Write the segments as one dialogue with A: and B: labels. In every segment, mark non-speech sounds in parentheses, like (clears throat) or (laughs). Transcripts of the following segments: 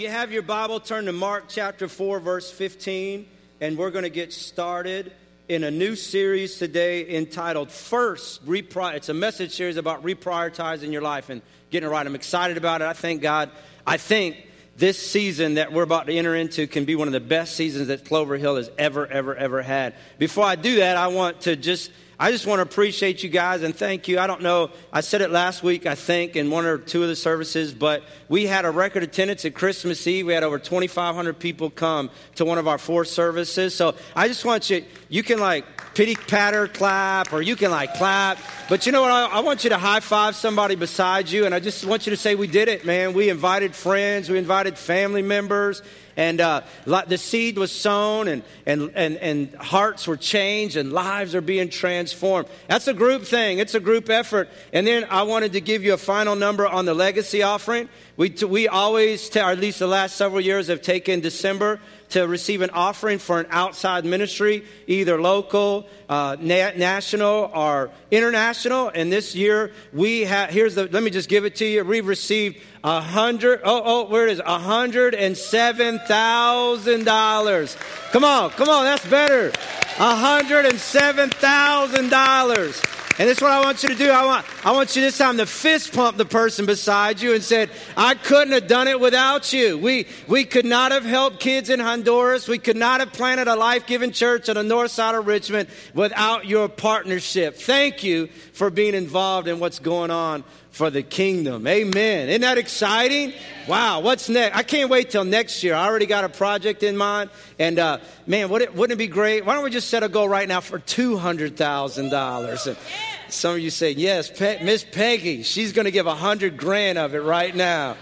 A: You have your Bible, turn to Mark chapter 4, verse 15, and we're going to get started in a new series today entitled First Repri- It's a message series about reprioritizing your life and getting it right. I'm excited about it. I thank God. I think this season that we're about to enter into can be one of the best seasons that Clover Hill has ever, ever, ever had. Before I do that, I want to just I just want to appreciate you guys and thank you. I don't know, I said it last week, I think, in one or two of the services, but we had a record attendance at Christmas Eve. We had over 2,500 people come to one of our four services. So I just want you, you can like pity patter clap or you can like clap. But you know what? I, I want you to high five somebody beside you and I just want you to say, We did it, man. We invited friends, we invited family members and uh, the seed was sown and, and, and, and hearts were changed and lives are being transformed. That's a group thing. It's a group effort. And then I wanted to give you a final number on the legacy offering. We, we always, or at least the last several years, have taken December to receive an offering for an outside ministry, either local, uh, na- national, or international. And this year, we have, here's the, let me just give it to you. We've received a hundred, oh, oh, where it is, a hundred and seven thousand dollars. Come on, come on, that's better. A hundred and seven thousand dollars. And this is what I want you to do. I want, I want you this time to fist pump the person beside you and said, I couldn't have done it without you. We, we could not have helped kids in Honduras. We could not have planted a life-giving church on the north side of Richmond without your partnership. Thank you for being involved in what's going on for the kingdom. Amen. Isn't that exciting? Wow, what's next? I can't wait till next year. I already got a project in mind. And uh, man, wouldn't it, wouldn't it be great? Why don't we just set a goal right now for $200,000? Some of you say, yes, Pe- Miss Peggy, she's going to give a hundred grand of it right now.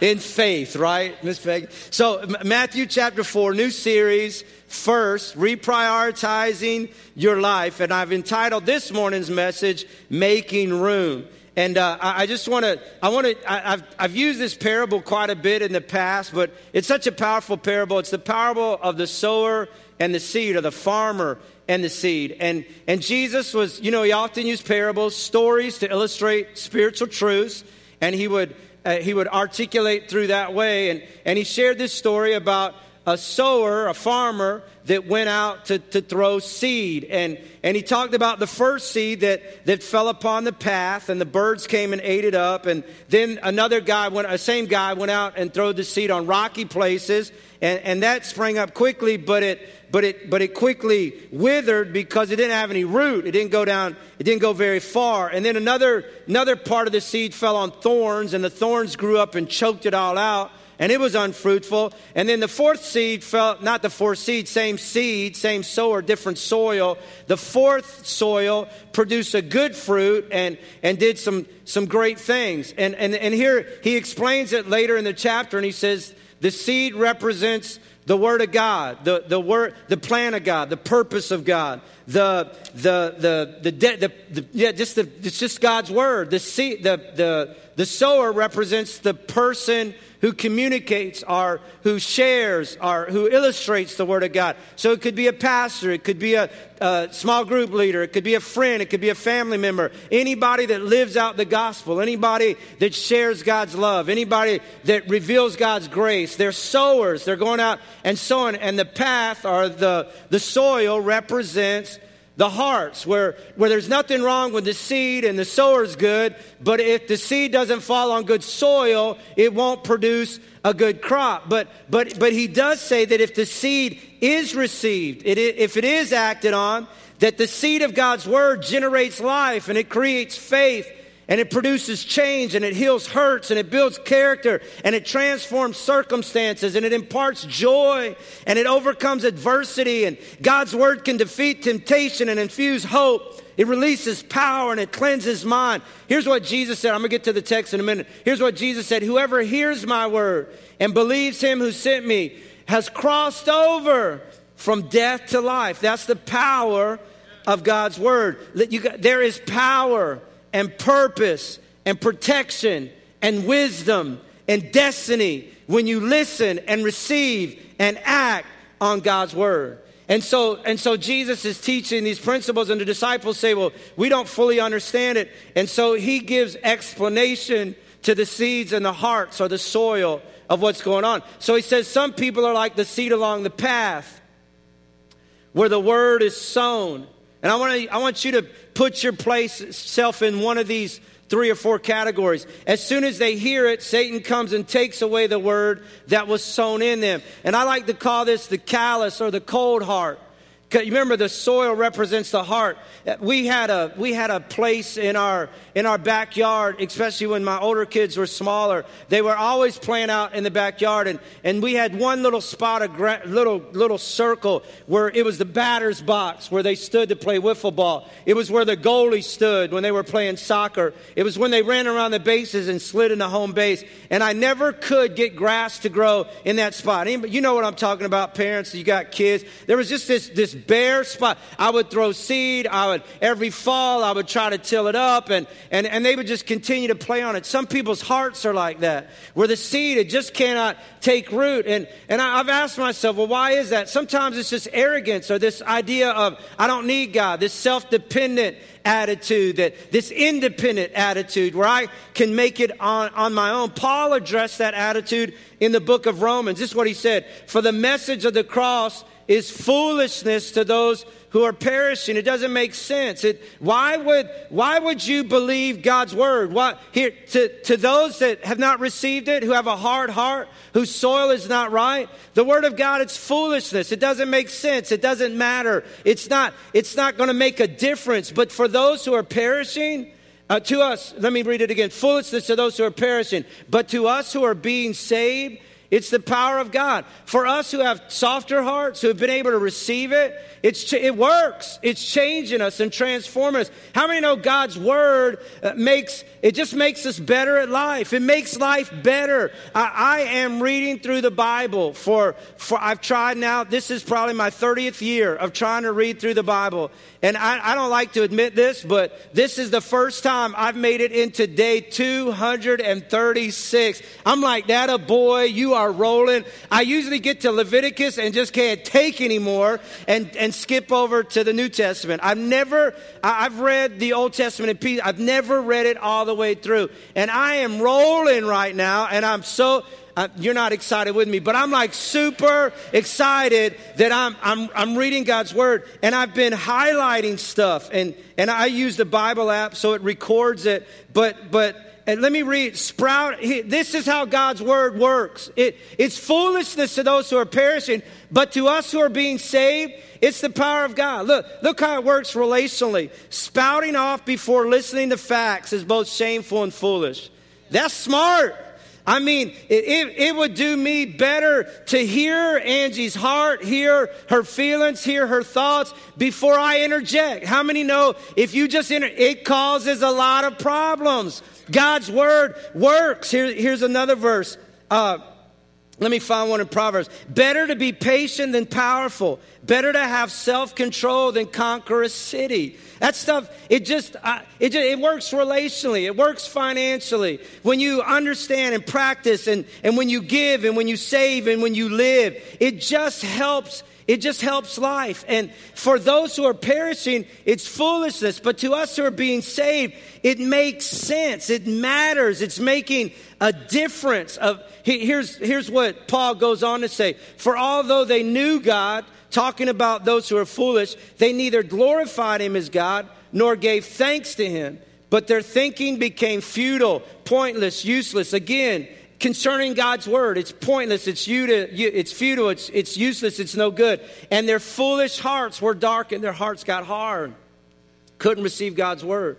A: In faith, right, Miss Peggy? So, Matthew chapter 4, new series. First, reprioritizing your life. And I've entitled this morning's message, Making Room. And uh, I just want to, I want to, I've, I've used this parable quite a bit in the past, but it's such a powerful parable. It's the parable of the sower and the seed, or the farmer and the seed. And, and Jesus was, you know, he often used parables, stories to illustrate spiritual truths, and he would, uh, he would articulate through that way. And, and he shared this story about a sower, a farmer, that went out to, to throw seed. And, and he talked about the first seed that, that fell upon the path, and the birds came and ate it up. And then another guy, went, a same guy, went out and threw the seed on rocky places, and, and that sprang up quickly, but it, but it, but it quickly withered because it didn't have any root. It didn't go down, it didn't go very far. And then another, another part of the seed fell on thorns, and the thorns grew up and choked it all out and it was unfruitful. And then the fourth seed fell, not the fourth seed, same seed, same sower, different soil. The fourth soil produced a good fruit and, and did some, some great things. And, and, and here he explains it later in the chapter and he says, the seed represents the word of God, the, the word, the plan of God, the purpose of God, the, the, the, the, the, the, the yeah, just the, it's just God's word. The seed, the, the, the sower represents the person who communicates or who shares or who illustrates the Word of God. So it could be a pastor, it could be a, a, small group leader, it could be a friend, it could be a family member, anybody that lives out the gospel, anybody that shares God's love, anybody that reveals God's grace. They're sowers, they're going out and sowing, and the path or the, the soil represents the hearts where, where there's nothing wrong with the seed and the sower's good, but if the seed doesn't fall on good soil, it won't produce a good crop. But, but, but he does say that if the seed is received, it, if it is acted on, that the seed of God's word generates life and it creates faith and it produces change and it heals hurts and it builds character and it transforms circumstances and it imparts joy and it overcomes adversity and God's word can defeat temptation and infuse hope. It releases power and it cleanses mind. Here's what Jesus said. I'm going to get to the text in a minute. Here's what Jesus said. Whoever hears my word and believes him who sent me has crossed over from death to life. That's the power of God's word. There is power and purpose and protection and wisdom and destiny when you listen and receive and act on God's word. And so, and so Jesus is teaching these principles, and the disciples say, Well, we don't fully understand it. And so he gives explanation to the seeds and the hearts or the soil of what's going on. So he says some people are like the seed along the path where the word is sown. And I want, to, I want you to put your place self in one of these three or four categories. As soon as they hear it, Satan comes and takes away the word that was sown in them. And I like to call this the callous or the cold heart. You remember, the soil represents the heart. Uh, we had a we had a place in our in our backyard, especially when my older kids were smaller. They were always playing out in the backyard, and, and we had one little spot, a gra- little little circle where it was the batter's box where they stood to play wiffle ball. It was where the goalie stood when they were playing soccer. It was when they ran around the bases and slid into home base. And I never could get grass to grow in that spot. You know what I'm talking about, parents. You got kids. There was just this this bare spot. I would throw seed. I would, every fall, I would try to till it up and, and, and they would just continue to play on it. Some people's hearts are like that, where the seed, it just cannot take root. And, and I, I've asked myself, well, why is that? Sometimes it's just arrogance or this idea of, I don't need God, this self dependent attitude, that this independent attitude where I can make it on, on my own. Paul addressed that attitude in the book of Romans. This is what he said. For the message of the cross is foolishness to those who are perishing. It doesn't make sense. It, why, would, why would you believe God's word? Why, here, to, to those that have not received it, who have a hard heart, whose soil is not right, the word of God, it's foolishness. It doesn't make sense. It doesn't matter. It's not, it's not going to make a difference. But for those who are perishing, uh, to us, let me read it again. Foolishness to those who are perishing, but to us who are being saved, it's the power of God. For us who have softer hearts, who have been able to receive it, it's, it works. It's changing us and transforming us. How many know God's word uh, makes, it just makes us better at life? It makes life better. I, I am reading through the Bible for, for, I've tried now, this is probably my 30th year of trying to read through the Bible. And I, I don't like to admit this, but this is the first time I've made it into day 236. I'm like, that a boy, you are rolling. I usually get to Leviticus and just can't take anymore and, and skip over to the New Testament. I've never, I've read the Old Testament in peace. I've never read it all the way through. And I am rolling right now and I'm so, uh, you're not excited with me, but I'm like super excited that I'm, I'm, I'm reading God's Word and I've been highlighting stuff and, and I use the Bible app so it records it. But, but, and let me read sprout this is how god's word works. It, it's foolishness to those who are perishing but to us who are being saved it's the power of god. Look look how it works relationally. Spouting off before listening to facts is both shameful and foolish. That's smart I mean, it, it, it, would do me better to hear Angie's heart, hear her feelings, hear her thoughts before I interject. How many know if you just inter- it causes a lot of problems? God's word works. Here, here's another verse. Uh, let me find one in Proverbs. Better to be patient than powerful. Better to have self control than conquer a city. That stuff, it just, uh, it just, it works relationally. It works financially. When you understand and practice and, and when you give and when you save and when you live, it just helps it just helps life. And for those who are perishing, it's foolishness. But to us who are being saved, it makes sense. It matters. It's making a difference. Of here's here's what Paul goes on to say. For although they knew God, talking about those who are foolish, they neither glorified him as God nor gave thanks to him. But their thinking became futile, pointless, useless. Again, concerning God's word. It's pointless. It's, it's futile. It's, it's useless. It's no good. And their foolish hearts were dark and their hearts got hard. Couldn't receive God's word.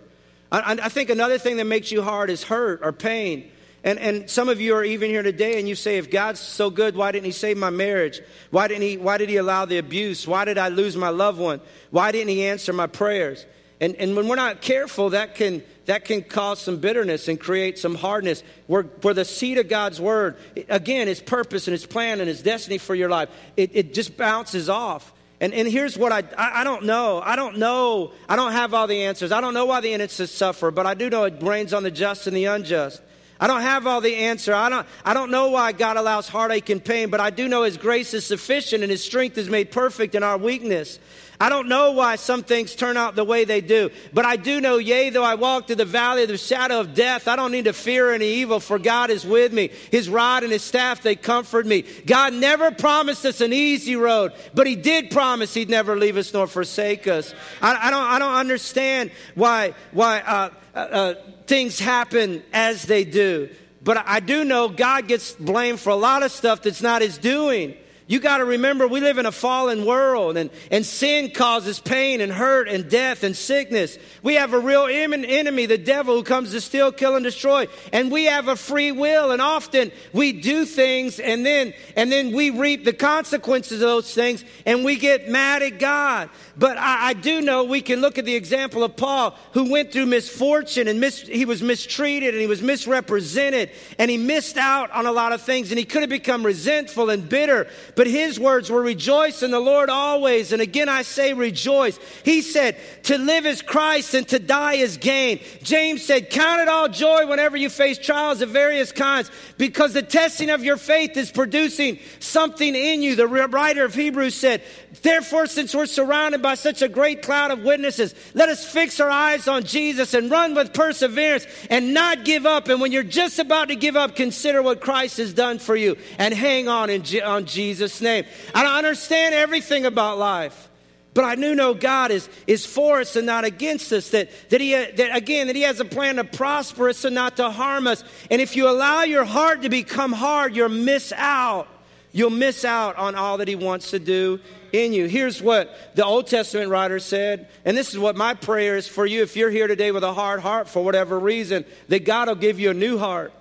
A: I, I think another thing that makes you hard is hurt or pain. And, and some of you are even here today and you say, if God's so good, why didn't He save my marriage? Why, didn't he, why did He allow the abuse? Why did I lose my loved one? Why didn't He answer my prayers? And, and when we're not careful, that can, that can cause some bitterness and create some hardness. Where, where the seed of God's word, again, His purpose and His plan and His destiny for your life, it, it just bounces off. And, and here's what I, I, I don't know. I don't know. I don't have all the answers. I don't know why the innocent suffer, but I do know it rains on the just and the unjust. I don't have all the answer. I don't, I don't know why God allows heartache and pain, but I do know His grace is sufficient and His strength is made perfect in our weakness. I don't know why some things turn out the way they do, but I do know, yea, though I walk through the valley of the shadow of death, I don't need to fear any evil, for God is with me. His rod and his staff, they comfort me. God never promised us an easy road, but he did promise he'd never leave us nor forsake us. I, I don't, I don't understand why, why, uh, uh, uh, things happen as they do. But I do know God gets blamed for a lot of stuff that's not his doing. You got to remember, we live in a fallen world, and, and sin causes pain and hurt and death and sickness. We have a real enemy, the devil, who comes to steal, kill, and destroy. And we have a free will, and often we do things, and then and then we reap the consequences of those things, and we get mad at God. But I, I do know we can look at the example of Paul, who went through misfortune, and mis, he was mistreated, and he was misrepresented, and he missed out on a lot of things, and he could have become resentful and bitter. But his words were rejoice in the Lord always. And again, I say rejoice. He said, to live is Christ and to die is gain. James said, count it all joy whenever you face trials of various kinds because the testing of your faith is producing something in you. The writer of Hebrews said, Therefore, since we're surrounded by such a great cloud of witnesses, let us fix our eyes on Jesus and run with perseverance and not give up. And when you're just about to give up, consider what Christ has done for you and hang on in on Jesus' name. I don't understand everything about life. But I do know God is, is for us and not against us. That, that He, that again, that He has a plan to prosper us and not to harm us. And if you allow your heart to become hard, you'll miss out. You'll miss out on all that He wants to do in you. Here's what the Old Testament writer said, and this is what my prayer is for you if you're here today with a hard heart for whatever reason, that God will give you a new heart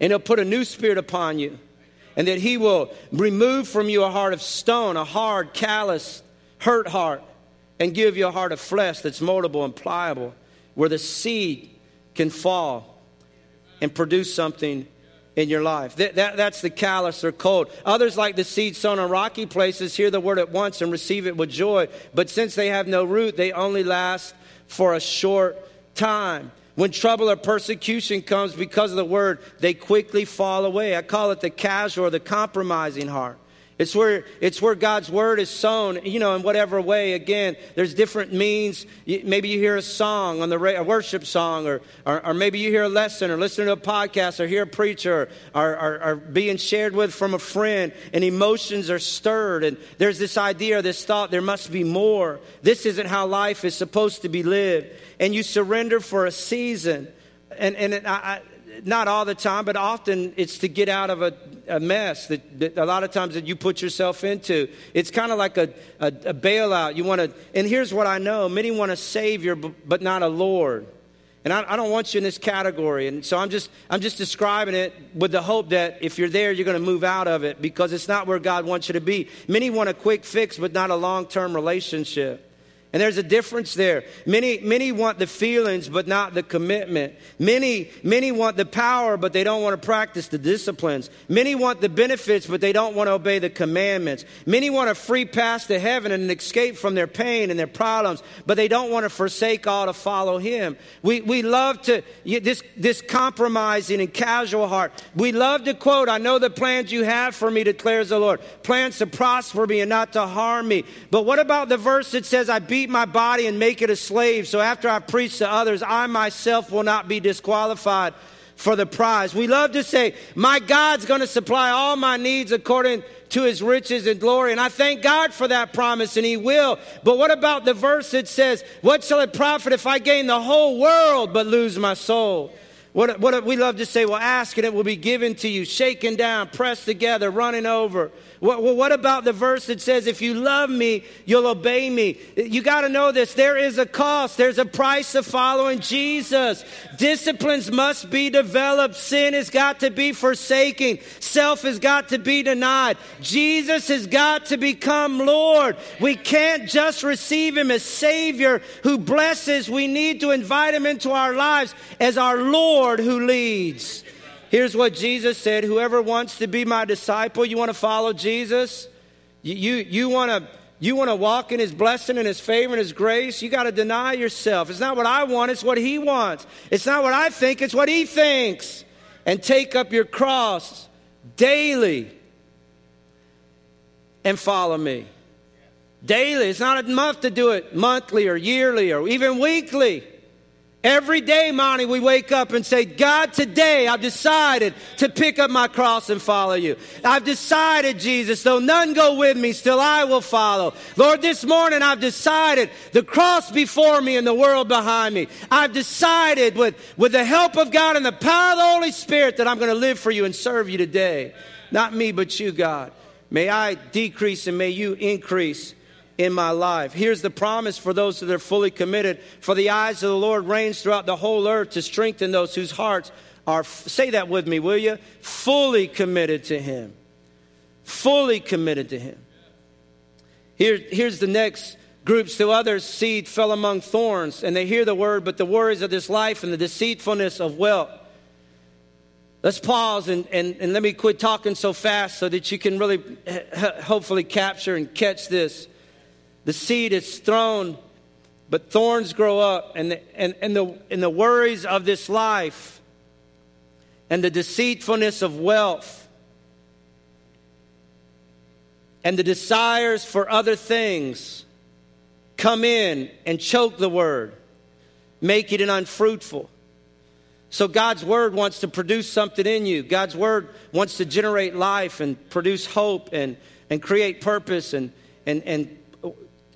A: and He'll put a new spirit upon you, and that He will remove from you a heart of stone, a hard, callous, hurt heart, and give you a heart of flesh that's moldable and pliable, where the seed can fall and produce something in your life. That, that, that's the callous or cold. Others, like the seed sown on rocky places, hear the word at once and receive it with joy. But since they have no root, they only last for a short time. When trouble or persecution comes because of the word, they quickly fall away. I call it the casual or the compromising heart. It's where, it's where God's word is sown, you know, in whatever way. Again, there's different means. Maybe you hear a song on the a worship song, or, or, or maybe you hear a lesson, or listen to a podcast, or hear a preacher, or, or, or being shared with from a friend, and emotions are stirred. And there's this idea, this thought, there must be more. This isn't how life is supposed to be lived. And you surrender for a season. And, and I, not all the time, but often it's to get out of a, a mess that, that, a lot of times that you put yourself into. It's kind of like a, a, a bailout. You want to, and here's what I know many want a Savior, but, not a Lord. And I, I, don't want you in this category. And so I'm just, I'm just describing it with the hope that if you're there, you're going to move out of it because it's not where God wants you to be. Many want a quick fix, but not a long term relationship. And there's a difference there. Many, many want the feelings, but not the commitment. Many, many want the power, but they don't want to practice the disciplines. Many want the benefits, but they don't want to obey the commandments. Many want a free pass to heaven and an escape from their pain and their problems, but they don't want to forsake all to follow Him. We, we love to, this, this compromising and casual heart. We love to quote, I know the plans you have for me, declares the Lord. Plans to prosper me and not to harm me. But what about the verse that says, I beat beat my body and make it a slave, so after I preach to others, I myself will not be disqualified for the prize. We love to say, My God's going to supply all my needs according to his riches and glory. And I thank God for that promise, and he will. But what about the verse that says, What shall it profit if I gain the whole world but lose my soul? What, what we love to say, well, ask and it will be given to you, shaken down, pressed together, running over. What, what about the verse that says, if you love me, you'll obey me? You got to know this. There is a cost. There's a price of following Jesus. Disciplines must be developed. Sin has got to be forsaken. Self has got to be denied. Jesus has got to become Lord. We can't just receive him as Savior who blesses. We need to invite him into our lives as our Lord who leads. Here's what Jesus said Whoever wants to be my disciple, you want to follow Jesus? You, you, you want to You want to walk in His blessing and His favor and His grace? You got to deny yourself. It's not what I want, it's what He wants. It's not what I think, it's what He thinks. And take up your cross daily and follow me. Daily. It's not enough to do it monthly or yearly or even weekly. Every day, Monty, we wake up and say, God, today I've decided to pick up my cross and follow you. I've decided, Jesus, though none go with me, still I will follow. Lord, this morning I've decided the cross before me and the world behind me. I've decided with, with the help of God and the power of the Holy Spirit that I'm going to live for you and serve you today. Not me, but you, God. May I decrease and may you increase in my life. Here's the promise for those that are fully committed. For the eyes of the Lord reigns throughout the whole earth to strengthen those whose hearts are, say that with me, will you? Fully committed to Him. Fully committed to Him. Here, here's the next group. Still others, seed fell among thorns, and they hear the word, but the worries of this life and the deceitfulness of wealth. Let's pause and, and, and let me quit talking so fast so that you can really hopefully capture and catch this. The seed is thrown, but thorns grow up, and the, and, and, the, and the worries of this life and the deceitfulness of wealth and the desires for other things come in and choke the word, make it an unfruitful. So God's word wants to produce something in you. God's word wants to generate life and produce hope and, and create purpose and, and, and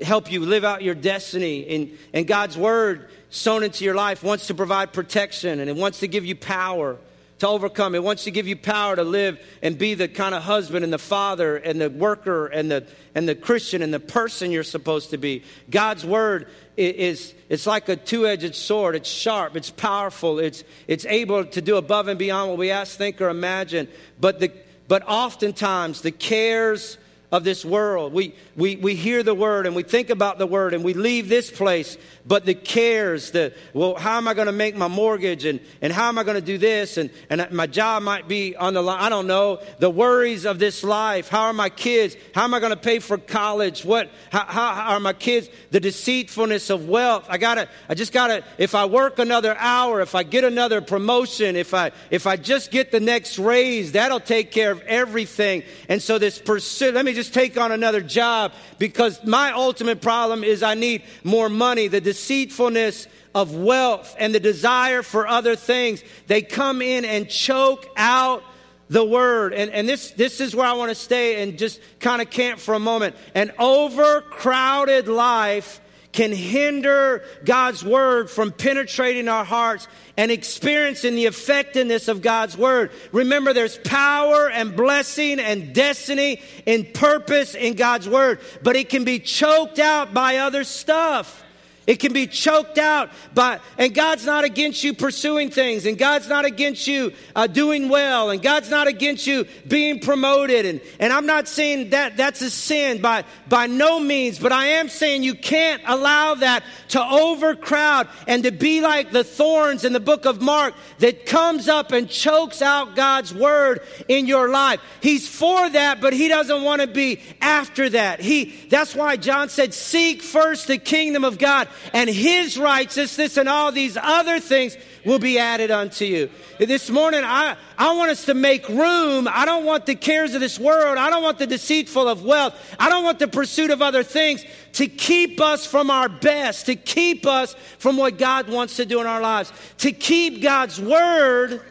A: help you live out your destiny. And, and God's word sown into your life wants to provide protection and it wants to give you power to overcome. It wants to give you power to live and be the kind of husband and the father and the worker and the, and the Christian and the person you're supposed to be. God's word is, it's like a two-edged sword. It's sharp. It's powerful. It's, it's able to do above and beyond what we ask, think, or imagine. But, the, but oftentimes the cares of this world. We, we, we hear the word and we think about the word and we leave this place, but the cares, the, well, how am I going to make my mortgage and, and how am I going to do this? And, and my job might be on the line. I don't know. The worries of this life. How are my kids? How am I going to pay for college? What, how, how are my kids? The deceitfulness of wealth. I gotta, I just gotta, if I work another hour, if I get another promotion, if I, if I just get the next raise, that'll take care of everything. And so this pursuit, let me just take on another job because my ultimate problem is I need more money. The deceitfulness of wealth and the desire for other things, they come in and choke out the word. And, and this, this is where I want to stay and just kind of camp for a moment. An overcrowded life can hinder God's word from penetrating our hearts and experiencing the effectiveness of God's word. Remember, there's power and blessing and destiny and purpose in God's word, but it can be choked out by other stuff. It can be choked out by, and God's not against you pursuing things, and God's not against you uh, doing well, and God's not against you being promoted. And, and I'm not saying that that's a sin by, by no means, but I am saying you can't allow that to overcrowd and to be like the thorns in the book of Mark that comes up and chokes out God's word in your life. He's for that, but he doesn't want to be after that. He, that's why John said, seek first the kingdom of God and his righteousness and all these other things will be added unto you. This morning, I, I want us to make room. I don't want the cares of this world. I don't want the deceitful of wealth. I don't want the pursuit of other things to keep us from our best, to keep us from what God wants to do in our lives, to keep God's word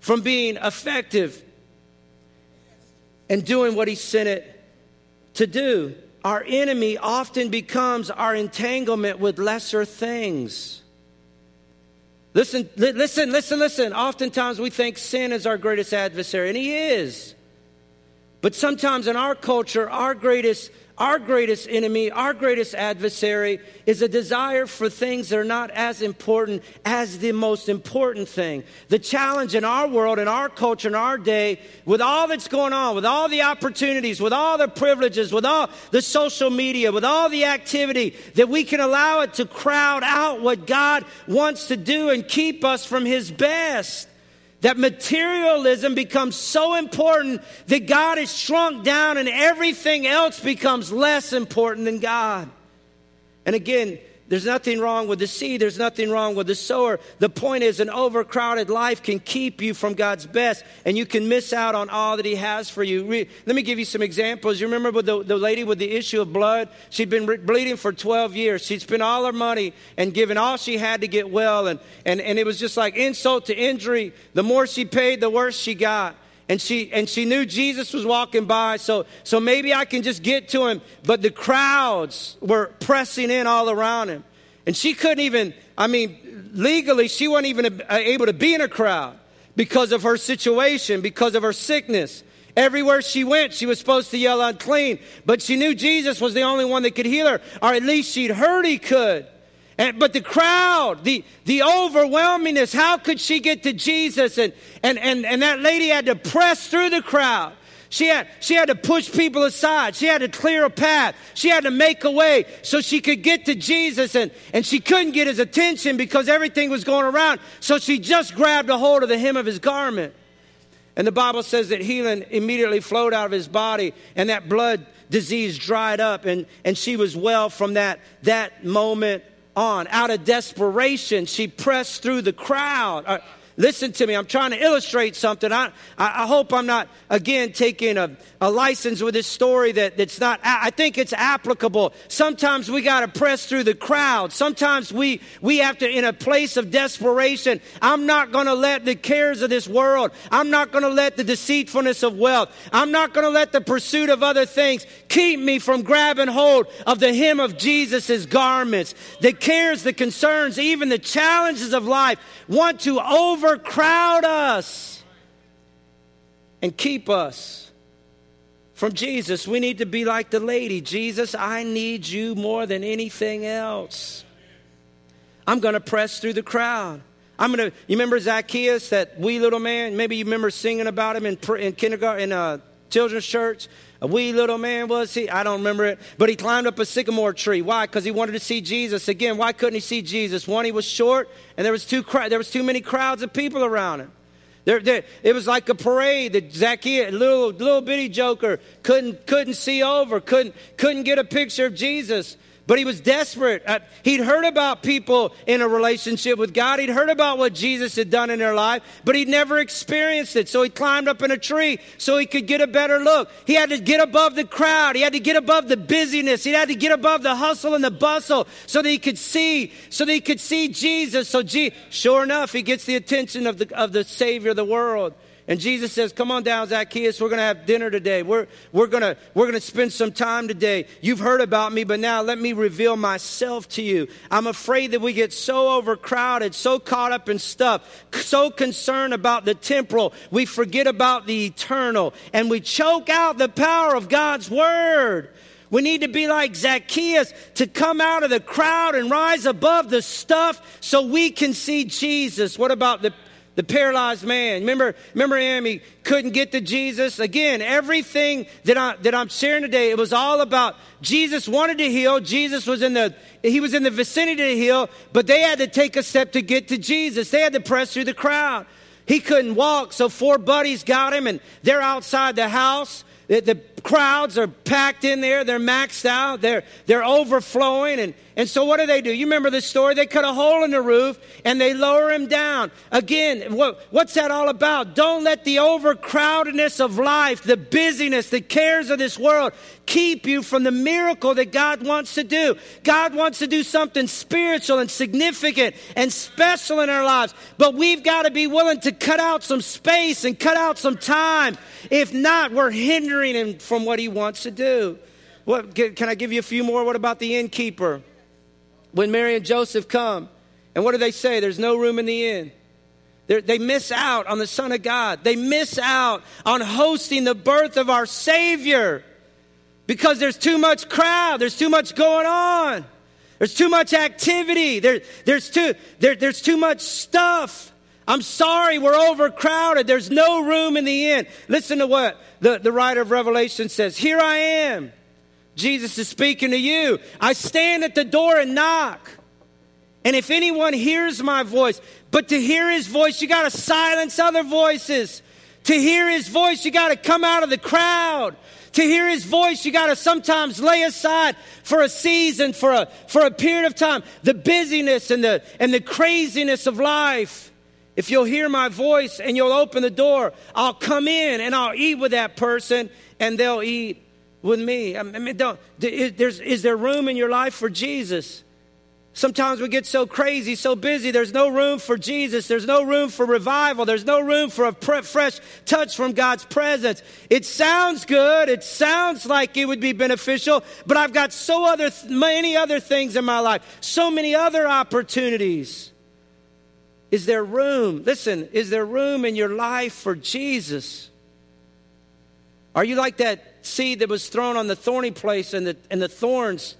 A: from being effective and doing what he sent it to do our enemy often becomes our entanglement with lesser things. Listen, li- listen, listen, listen. Oftentimes we think sin is our greatest adversary, and he is. But sometimes in our culture, our greatest our greatest enemy, our greatest adversary is a desire for things that are not as important as the most important thing. The challenge in our world, in our culture, in our day, with all that's going on, with all the opportunities, with all the privileges, with all the social media, with all the activity, that we can allow it to crowd out what God wants to do and keep us from His best. That materialism becomes so important that God is shrunk down and everything else becomes less important than God. And again, there's nothing wrong with the seed. There's nothing wrong with the sower. The point is, an overcrowded life can keep you from God's best, and you can miss out on all that He has for you. Re- Let me give you some examples. You remember the, the lady with the issue of blood? She'd been re- bleeding for 12 years. She'd spent all her money and given all she had to get well, and, and, and it was just like insult to injury. The more she paid, the worse she got and she and she knew Jesus was walking by so so maybe I can just get to him. But the crowds were pressing in all around him. And she couldn't even I mean legally she wasn't even uh, able to be in a crowd because of her situation because of her sickness. Everywhere she went she was supposed to yell unclean. But she knew Jesus was the only one that could heal her or at least she'd heard he could and, but the crowd, the, the overwhelmingness, how could she get to Jesus? And, and, and, and that lady had to press through the crowd. She had, she had to push people aside. She had to clear a path. She had to make a way so she could get to Jesus. And, and she couldn't get his attention because everything was going around. So she just grabbed a hold of the hem of his garment. And the Bible says that healing immediately flowed out of his body and that blood disease dried up and, and she was well from that, that moment on. Out of desperation, she pressed through the crowd. Uh, listen to me, I'm trying to illustrate something. I, I, hope I'm not, again, taking a, a license with this story that, that's not, I think it's applicable. Sometimes we got to press through the crowd. Sometimes we, we have to, in a place of desperation, I'm not going to let the cares of this world, I'm not going to let the deceitfulness of wealth, I'm not going to let the pursuit of other things keep me from grabbing hold of the hem of Jesus' garments. The cares, the concerns, even the challenges of life want to overcrowd us and keep us from Jesus. We need to be like the lady Jesus, I need you more than anything else. I'm going to press through the crowd. I'm to, you remember Zacchaeus, that wee little man? Maybe you remember singing about him in, in kindergarten, in uh, children's church. A wee little man was he? I don't remember it. But he climbed up a sycamore tree. Why? Because he wanted to see Jesus. Again, why couldn't he see Jesus? One, he was short, and there was too, there was too many crowds of people around him. There, there, it was like a parade that Zacchaeus, little little bitty joker, couldn't couldn't see over, couldn't couldn't get a picture of Jesus. But he was desperate. Uh, he'd heard about people in a relationship with God. He'd heard about what Jesus had done in their life, but he'd never experienced it. So he climbed up in a tree so he could get a better look. He had to get above the crowd. He had to get above the busyness. He had to get above the hustle and the bustle so that he could see, so that he could see Jesus. So, gee, sure enough, he gets the attention of the, of the Savior of the world. And Jesus says, Come on down, Zacchaeus. We're going to have dinner today. We're, we're going to we're gonna spend some time today. You've heard about me, but now let me reveal myself to you. I'm afraid that we get so overcrowded, so caught up in stuff, so concerned about the temporal, we forget about the eternal, and we choke out the power of God's word. We need to be like Zacchaeus to come out of the crowd and rise above the stuff so we can see Jesus. What about the the paralyzed man. Remember, remember him? He couldn't get to Jesus. Again, everything that, I, that I'm sharing today, it was all about Jesus wanted to heal. Jesus was in the, he was in the vicinity to heal, but they had to take a step to get to Jesus. They had to press through the crowd. He couldn't walk, so four buddies got him, and they're outside the house. The, the crowds are packed in there. They're maxed out. They're, they're overflowing. And, and so what do they do? You remember the story? They cut a hole in the roof and they lower him down. Again, what, what's that all about? Don't let the overcrowdedness of life, the busyness, the cares of this world keep you from the miracle that God wants to do. God wants to do something spiritual and significant and special in our lives. But we've got to be willing to cut out some space and cut out some time. If not, we're hindering him what he wants to do. What, can I give you a few more? What about the innkeeper? when Mary and Joseph come. And what do they say? There's no room in the inn. They're, they miss out on the Son of God. They miss out on hosting the birth of our Savior because there's too much crowd, there's too much going on, there's too much activity, there, there's, too, there, there's too much stuff. I'm sorry, we're overcrowded. There's no room in the inn. Listen to what the, the writer of Revelation says Here I am. Jesus is speaking to you. I stand at the door and knock. And if anyone hears my voice, but to hear his voice, you got to silence other voices. To hear his voice, you got to come out of the crowd. To hear his voice, you got to sometimes lay aside for a season, for a, for a period of time, the busyness and the, and the craziness of life. If you'll hear my voice and you'll open the door, I'll come in and I'll eat with that person and they'll eat with me. I mean, don't, is, is there room in your life for Jesus? Sometimes we get so crazy, so busy, there's no room for Jesus. There's no room for revival. There's no room for a pre- fresh touch from God's presence. It sounds good. It sounds like it would be beneficial, but I've got so other, many other things in my life, so many other opportunities. Is there room? Listen, is there room in your life for Jesus? Are you like that seed that was thrown on the thorny place and the, and the thorns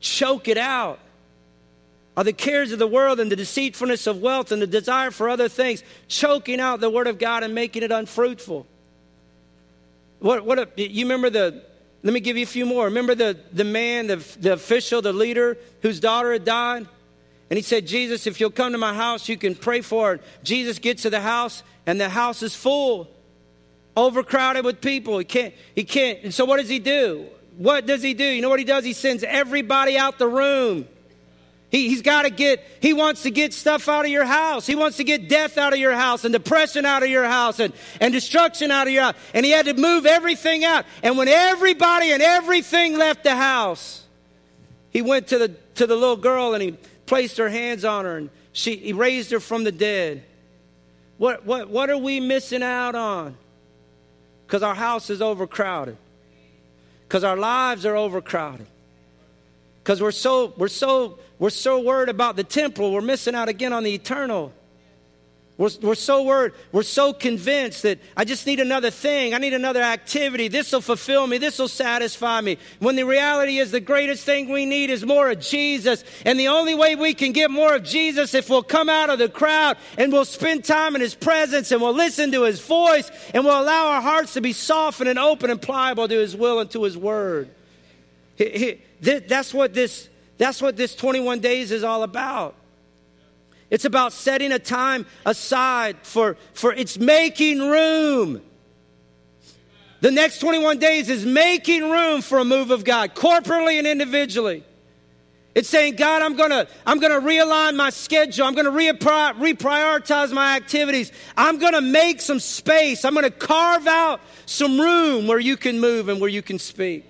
A: choke it out? Are the cares of the world and the deceitfulness of wealth and the desire for other things choking out the word of God and making it unfruitful? What, what a, you remember the, let me give you a few more. Remember the, the man, the, the official, the leader whose daughter had died? And he said, Jesus, if you'll come to my house, you can pray for it. Jesus gets to the house, and the house is full, overcrowded with people. He can't, he can't. And so what does he do? What does he do? You know what he does? He sends everybody out the room. He, he's got to get, he wants to get stuff out of your house. He wants to get death out of your house and depression out of your house and, and destruction out of your house. And he had to move everything out. And when everybody and everything left the house, he went to the, to the little girl and he placed her hands on her and she, he raised her from the dead. What, what, what are we missing out on? Because our house is overcrowded. Because our lives are overcrowded. Because we're so, we're, so, we're so worried about the temporal, we're missing out again on the eternal. We're, we're so worried, we're so convinced that I just need another thing, I need another activity. This will fulfill me, this will satisfy me. When the reality is the greatest thing we need is more of Jesus. And the only way we can get more of Jesus if we'll come out of the crowd and we'll spend time in His presence and we'll listen to His voice and we'll allow our hearts to be softened and open and pliable to His will and to His word. He, he, that's what this, that's what this 21 days is all about. It's about setting a time aside for, for it's making room. The next 21 days is making room for a move of God, corporately and individually. It's saying, God, I'm gonna, I'm gonna realign my schedule. I'm gonna reprioritize my activities. I'm gonna make some space. I'm gonna carve out some room where you can move and where you can speak.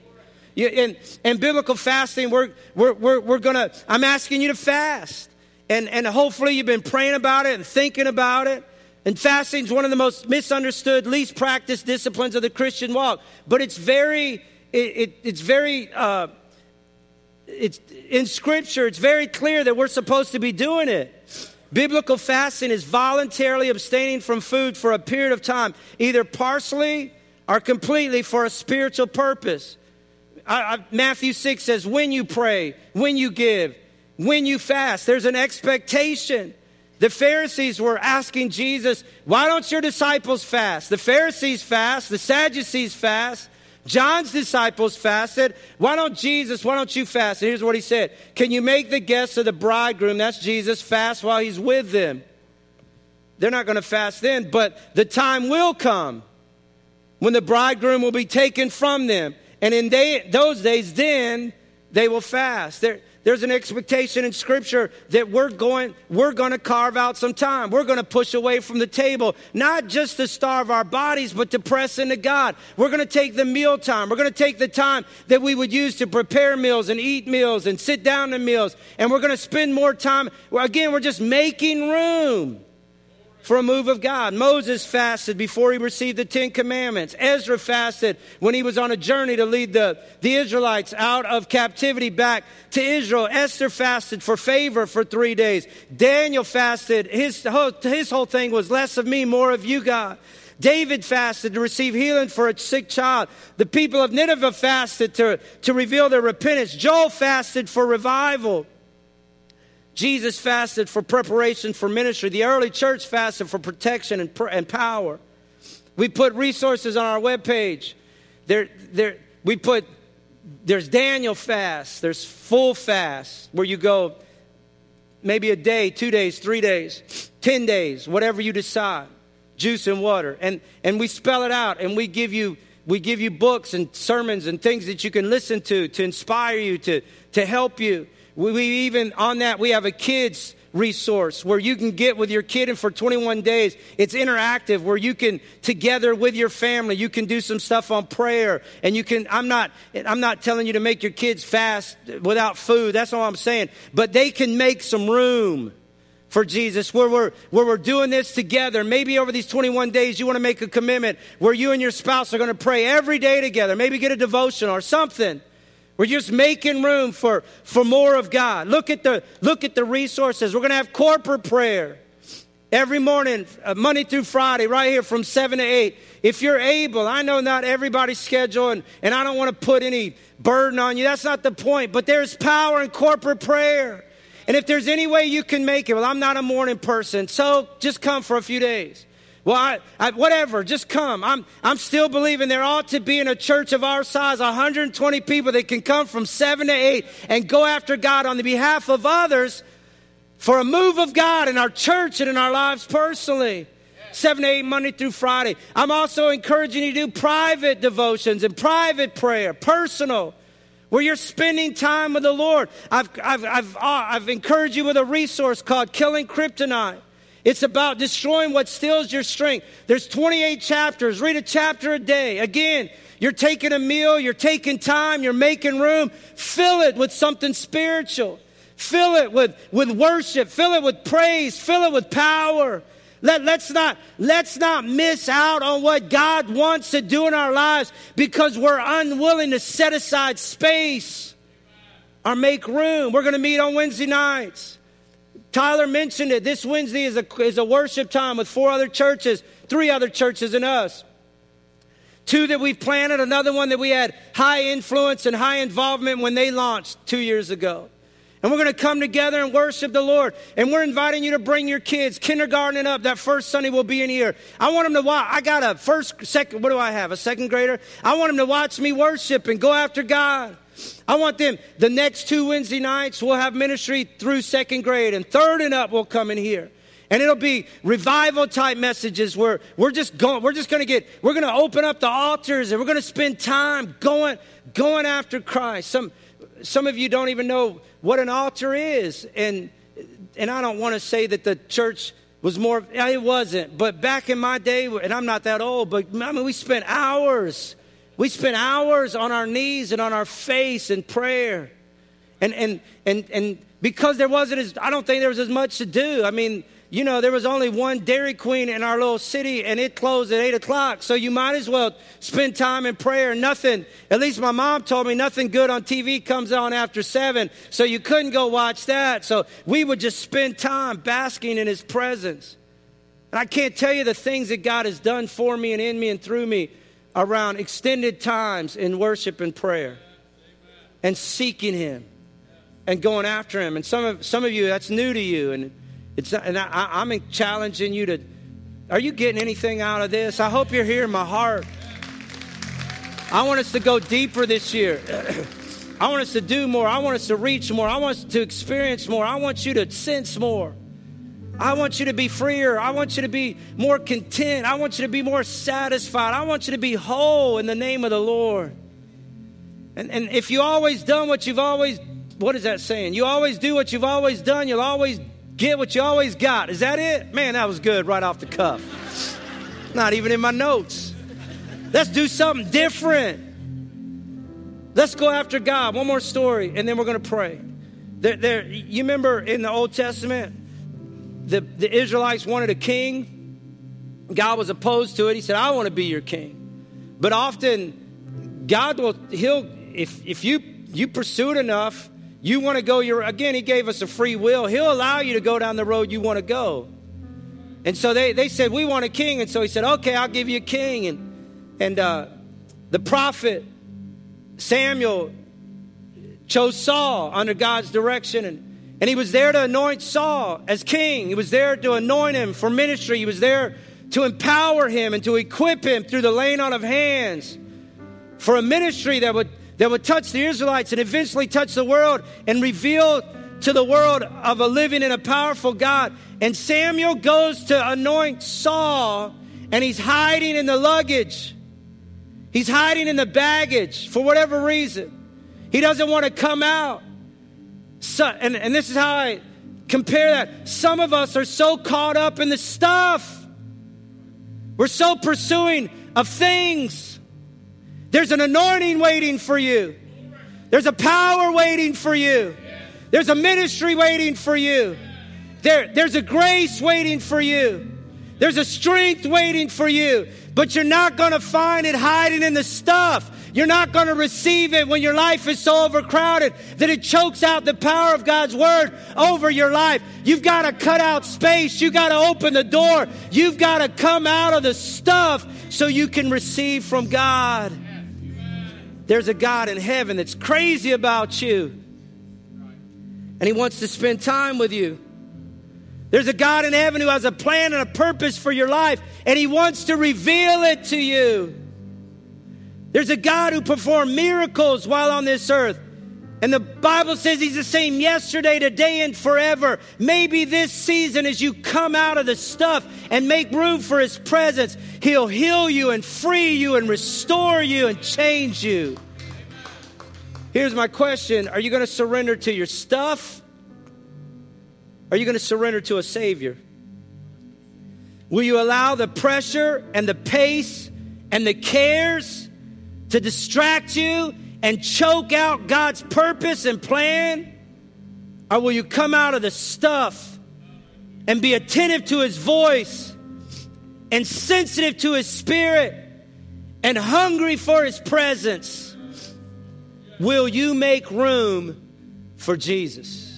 A: You, in, biblical fasting, we're, we're, we're, we're to, I'm asking you to fast. And, and hopefully you've been praying about it and thinking about it. And fasting is one of the most misunderstood, least practiced disciplines of the Christian walk. But it's very, it, it, it's very, uh, it's in Scripture. It's very clear that we're supposed to be doing it. Biblical fasting is voluntarily abstaining from food for a period of time, either partially or completely for a spiritual purpose. I, I, Matthew 6 says, when you pray, when you give, when you fast, there's an expectation. The Pharisees were asking Jesus, why don't your disciples fast? The Pharisees fast, the Sadducees fast. John's disciples fasted. Why don't Jesus, why don't you fast? And here's what he said Can you make the guests of the bridegroom, that's Jesus, fast while he's with them? They're not going to fast then, but the time will come when the bridegroom will be taken from them. And in day, those days, then they will fast. There's an expectation in Scripture that we're going, we're going to carve out some time. We're going to push away from the table, not just to starve our bodies, but to press into God. We're going to take the meal time. We're going to take the time that we would use to prepare meals and eat meals and sit down to meals. And we're going to spend more time. Again, we're just making room for a move of God. Moses fasted before he received the Ten Commandments. Ezra fasted when he was on a journey to lead the, the Israelites out of captivity back to Israel. Esther fasted for favor for three days. Daniel fasted. His whole, his whole thing was less of me, more of you, God. David fasted to receive healing for a sick child. The people of Nineveh fasted to, to reveal their repentance. Joel fasted for revival. Jesus fasted for preparation for ministry. The early church fasted for protection and, and power. We put resources on our webpage. There, there, we put, there's Daniel fast, there's full fast, where you go maybe a day, two days, three days, 10 days, whatever you decide, juice and water. And, and we spell it out and we give you, we give you books and sermons and things that you can listen to to inspire you, to, to help you. We, we even, on that, we have a kids resource where you can get with your kid and for 21 days. It's interactive where you can together with your family you can do some stuff on prayer. And you can i'm not i'm not telling you to make your kids fast without food. That's all i'm saying. But they can make some room for Jesus, where we're, where we're doing this together. Maybe over these 21 days, you want to make a commitment where you and your spouse are going to pray every day together. Maybe get a devotion or something we're just making room for, for more of God. Look at the, look at the resources. We're going to have corporate prayer every morning, uh, Monday through Friday, right here from 7 to 8. If you're able, I know not everybody's schedule, and, and I don't want to put any burden on you. That's not the point. But there's power in corporate prayer. And if there's any way you can make it, well, I'm not a morning person, so just come for a few days. Well, I, I, whatever, just come. I'm, I'm still believing there ought to be in a church of our size 120 people that can come from 7 to 8 and go after God on the behalf of others for a move of God in our church and in our lives personally. 7 to 8 Monday through Friday. I'm also encouraging you to do private devotions and private prayer, personal, where you're spending time with the Lord. I've, I've, I've, uh, I've encouraged you with a resource called Killing Kryptonite. It's about destroying what steals your strength. There's 28 chapters. Read a chapter a day. Again, you're taking a meal, you're taking time, you're making room. Fill it with something spiritual. Fill it with, with worship. Fill it with praise. Fill it with power. Let, let's, not, let's not miss out on what God wants to do in our lives because we're unwilling to set aside space or make room. We're going to meet on Wednesday nights. Tyler mentioned it. This Wednesday is a, is a worship time with four other churches, three other churches and us. Two that we've planted, another one that we had high influence and high involvement when they launched two years ago. And we're going to come together and worship the Lord. And we're inviting you to bring your kids, kindergarten up. That first Sunday will be in here. I want them to watch. I got a first, second, what do I have? A second grader? I want them to watch me worship and go after God. I want them, the next two Wednesday nights, we'll have ministry through second grade, and third and up will come in here. And it'll be revival type messages where we're just going, we're just gonna get, we're gonna open up the altars and we're gonna spend time going, going after Christ. Some, some of you don't even know what an altar is. And, and I don't want to say that the church was more, it wasn't. But back in my day, and I'm not that old, but I mean, we spent hours we spent hours on our knees and on our face in prayer. And, and, and, and because there wasn't as, I don't think there was as much to do. I mean, you know, there was only one Dairy Queen in our little city and it closed at 8 o'clock. So you might as well spend time in prayer. Nothing, at least my mom told me, nothing good on TV comes on after 7. So you couldn't go watch that. So we would just spend time basking in His presence. And I can't tell you the things that God has done for me and in me and through me around extended times in worship and prayer and seeking Him and going after Him. And some of, some of you, that's new to you. And, it's, and I, I'm challenging you to, are you getting anything out of this? I hope you're hearing my heart. I want us to go deeper this year. (clears throat) I want us to do more. I want us to reach more. I want us to experience more. I want you to sense more. I want you to be freer. I want you to be more content. I want you to be more satisfied. I want you to be whole in the name of the Lord. And, and if you always done what you've always, what is that saying? You always do what you've always done, you'll always get what you always got. Is that it? Man, that was good right off the cuff. (laughs) Not even in my notes. Let's do something different. Let's go after God. One more story, and then we're going to pray. There, there, you remember in the Old Testament, the, the Israelites wanted a king. God was opposed to it. He said, I want to be your king. But often, God will, he'll, if, if you, you pursue it enough, you want to go your, again, he gave us a free will. He'll allow you to go down the road you want to go. And so they, they said, we want a king. And so he said, okay, I'll give you a king. And, and uh, the prophet Samuel chose Saul under God's direction. And and he was there to anoint Saul as king. He was there to anoint him for ministry. He was there to empower him and to equip him through the laying on of hands for a ministry that would, that would touch the Israelites and eventually touch the world and reveal to the world of a living and a powerful God. And Samuel goes to anoint Saul, and he's hiding in the luggage. He's hiding in the baggage for whatever reason. He doesn't want to come out. So, and, and this is how I compare that. Some of us are so caught up in the stuff. We're so pursuing of things. There's an anointing waiting for you. There's a power waiting for you. There's a ministry waiting for you. There, there's a grace waiting for you. There's a strength waiting for you. But you're not going to find it hiding in the stuff. You're not going to receive it when your life is so overcrowded that it chokes out the power of God's word over your life. You've got to cut out space. You've got to open the door. You've got to come out of the stuff so you can receive from God. There's a God in heaven that's crazy about you, and He wants to spend time with you. There's a God in heaven who has a plan and a purpose for your life, and He wants to reveal it to you. There's a God who performed miracles while on this earth. And the Bible says He's the same yesterday, today, and forever. Maybe this season, as you come out of the stuff and make room for His presence, He'll heal you and free you and restore you and change you. Here's my question Are you going to surrender to your stuff? Are you going to surrender to a Savior? Will you allow the pressure and the pace and the cares to distract you and choke out God's purpose and plan? Or will you come out of the stuff and be attentive to His voice and sensitive to His Spirit and hungry for His presence? Will you make room for Jesus?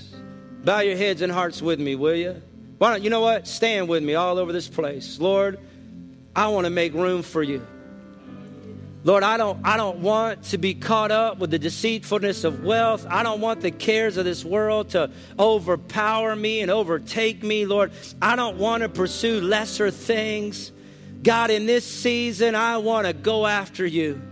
A: Bow your heads and hearts with me, will you? Why don't you know what? Stand with me all over this place. Lord, I want to make room for you. Lord, I don't, I don't want to be caught up with the deceitfulness of wealth. I don't want the cares of this world to overpower me and overtake me, Lord. I don't want to pursue lesser things. God, in this season, I want to go after you.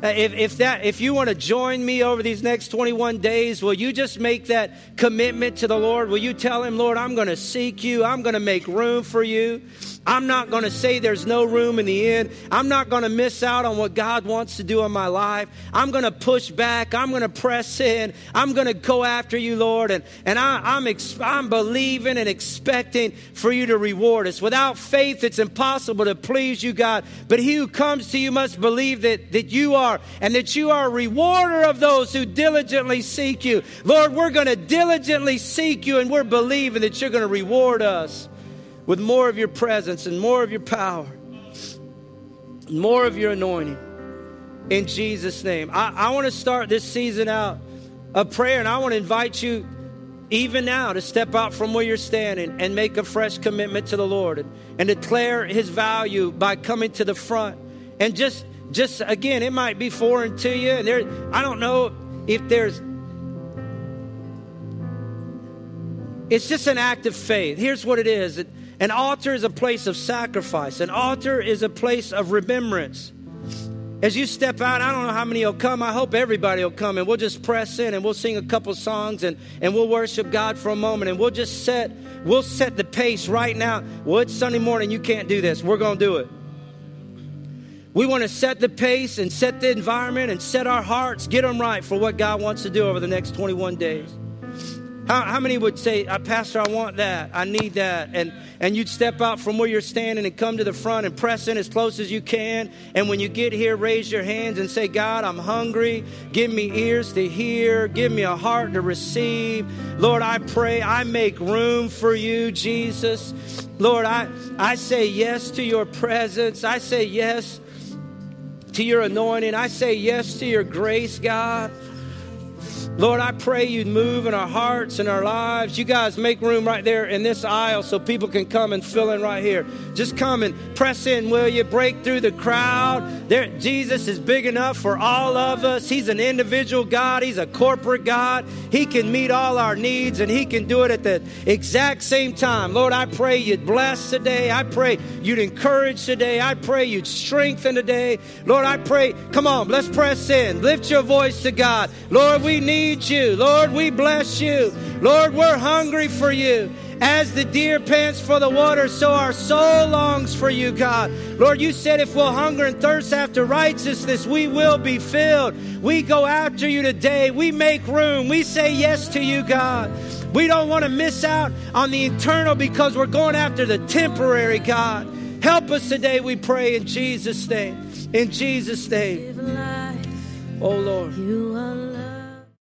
A: Uh, if, if, that, if you want to join me over these next 21 days, will you just make that commitment to the Lord? Will you tell Him, Lord, I'm going to seek you, I'm going to make room for you? I'm not going to say there's no room in the end. I'm not going to miss out on what God wants to do in my life. I'm going to push back. I'm going to press in. I'm going to go after you, Lord. And, and I, am I'm, ex- I'm believing and expecting for you to reward us. Without faith, it's impossible to please you, God. But he who comes to you must believe that, that you are and that you are a rewarder of those who diligently seek you. Lord, we're going to diligently seek you and we're believing that you're going to reward us with more of your presence and more of your power, more of your anointing. In Jesus' name. I, I want to start this season out of prayer, and I want to invite you even now to step out from where you're standing and make a fresh commitment to the Lord and, and declare his value by coming to the front. And just just again, it might be foreign to you, and there I don't know if there's it's just an act of faith. Here's what it is. It, an altar is a place of sacrifice, an altar is a place of remembrance. As you step out, I don't know how many will come. I hope everybody will come and we'll just press in and we'll sing a couple songs and, and we'll worship God for a moment and we'll just set we'll set the pace right now. Well, it's Sunday morning, you can't do this. We're gonna do it. We want to set the pace and set the environment and set our hearts, get them right for what God wants to do over the next 21 days. How, how many would say, uh, Pastor, I want that, I need that? And, and you'd step out from where you're standing and come to the front and press in as close as you can. And when you get here, raise your hands and say, God, I'm hungry. Give me ears to hear. Give me a heart to receive. Lord, I pray I make room for you, Jesus. Lord, I, I say yes to your presence. I say yes to your anointing. I say yes to your grace, God. Lord, I pray you'd move in our hearts and our lives. You guys make room right there in this aisle so people can come and fill in right here. Just come and press in, will you? Break through the crowd. There, Jesus is big enough for all of us. He's an individual God, He's a corporate God. He can meet all our needs and He can do it at the exact same time. Lord, I pray you'd bless today. I pray you'd encourage today. I pray you'd strengthen today. Lord, I pray, come on, let's press in. Lift your voice to God. Lord, we need need you. Lord, we bless you. Lord, we're hungry for you. As the deer pants for the water, so our soul longs for you, God. Lord, you said if we'll hunger and thirst after righteousness, we will be filled. We go after you today. We make room. We say yes to you, God. We don't want to miss out on the eternal because we're going after the temporary, God. Help us today, we pray, in Jesus' name. In Jesus' name. Oh, Lord.